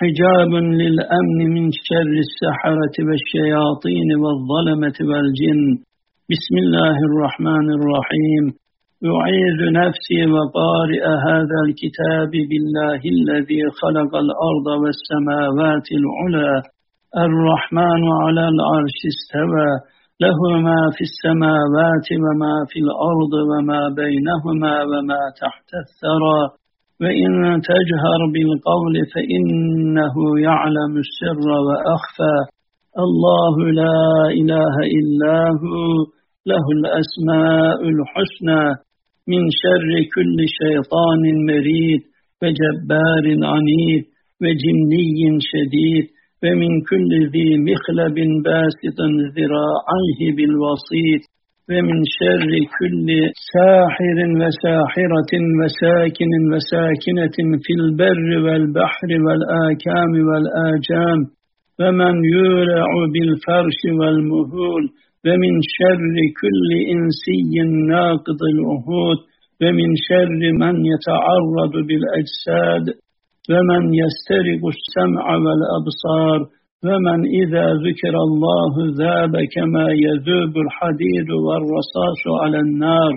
حجاب للأمن من شر السحرة والشياطين والظلمة والجن. بسم الله الرحمن الرحيم. أعيذ نفسي وقارئ هذا الكتاب بالله الذي خلق الأرض والسماوات العلى. الرحمن على العرش استوى. له ما في السماوات وما في الأرض وما بينهما وما تحت الثرى. وإن تجهر بالقول فإنه يعلم السر وأخفى. الله لا إله إلا هو له الأسماء الحسنى. من شر كل شيطان مريد وجبار عنيد وجني شديد. ومن كل ذي مخلب باسط ذراعيه بالوسيط ومن شر كل ساحر وساحرة وساكن وساكنة في البر والبحر والآكام والآجام ومن يورع بالفرش والمهول ومن شر كل إنسي ناقض العهود ومن شر من يتعرض بالأجساد ومن يسترق السمع والأبصار ومن إذا ذكر الله ذاب كما يذوب الحديد والرصاص على النار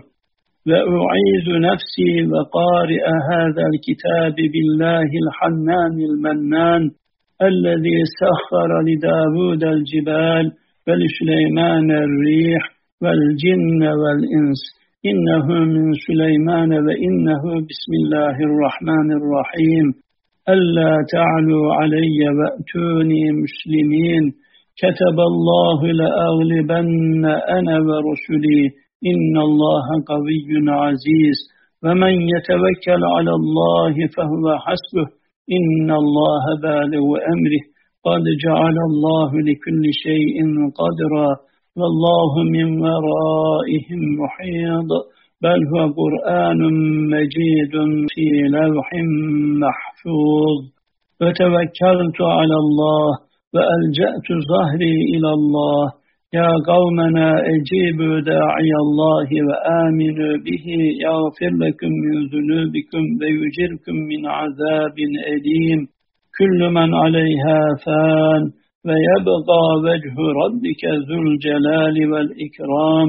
وأعيذ نفسي وقارئ هذا الكتاب بالله الحنان المنان الذي سخر لداود الجبال ولسليمان الريح والجن والإنس. إنه من سليمان وإنه بسم الله الرحمن الرحيم. ألا تعلوا علي وأتوني مسلمين. كتب الله لأغلبن أنا ورسلي. إن الله قوي عزيز. ومن يتوكل على الله فهو حسبه. إن الله بالغ أمره. قد جعل الله لكل شيء قدرا. والله من ورائهم محيط. بل هو قرآن مجيد في لوح محفوظ وتوكلت على الله وألجأت ظهري إلى الله يا قومنا أجيبوا داعي الله وآمنوا به يغفر لكم من ذنوبكم ويجركم من عذاب أليم كل من عليها فان ويبقى وجه ربك ذو الجلال والإكرام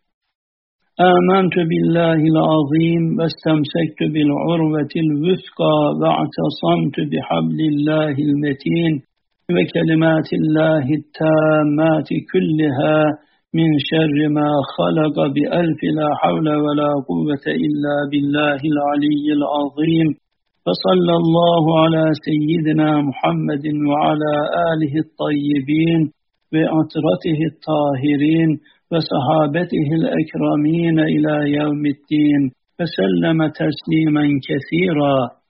آمنت بالله العظيم واستمسكت بالعروة الوثقى واعتصمت بحبل الله المتين وكلمات الله التامات كلها من شر ما خلق بألف لا حول ولا قوة إلا بالله العلي العظيم فصلى الله على سيدنا محمد وعلى آله الطيبين وأطرته الطاهرين وصحابته الأكرمين إلى يوم الدين فسلم تسليما كثيرا.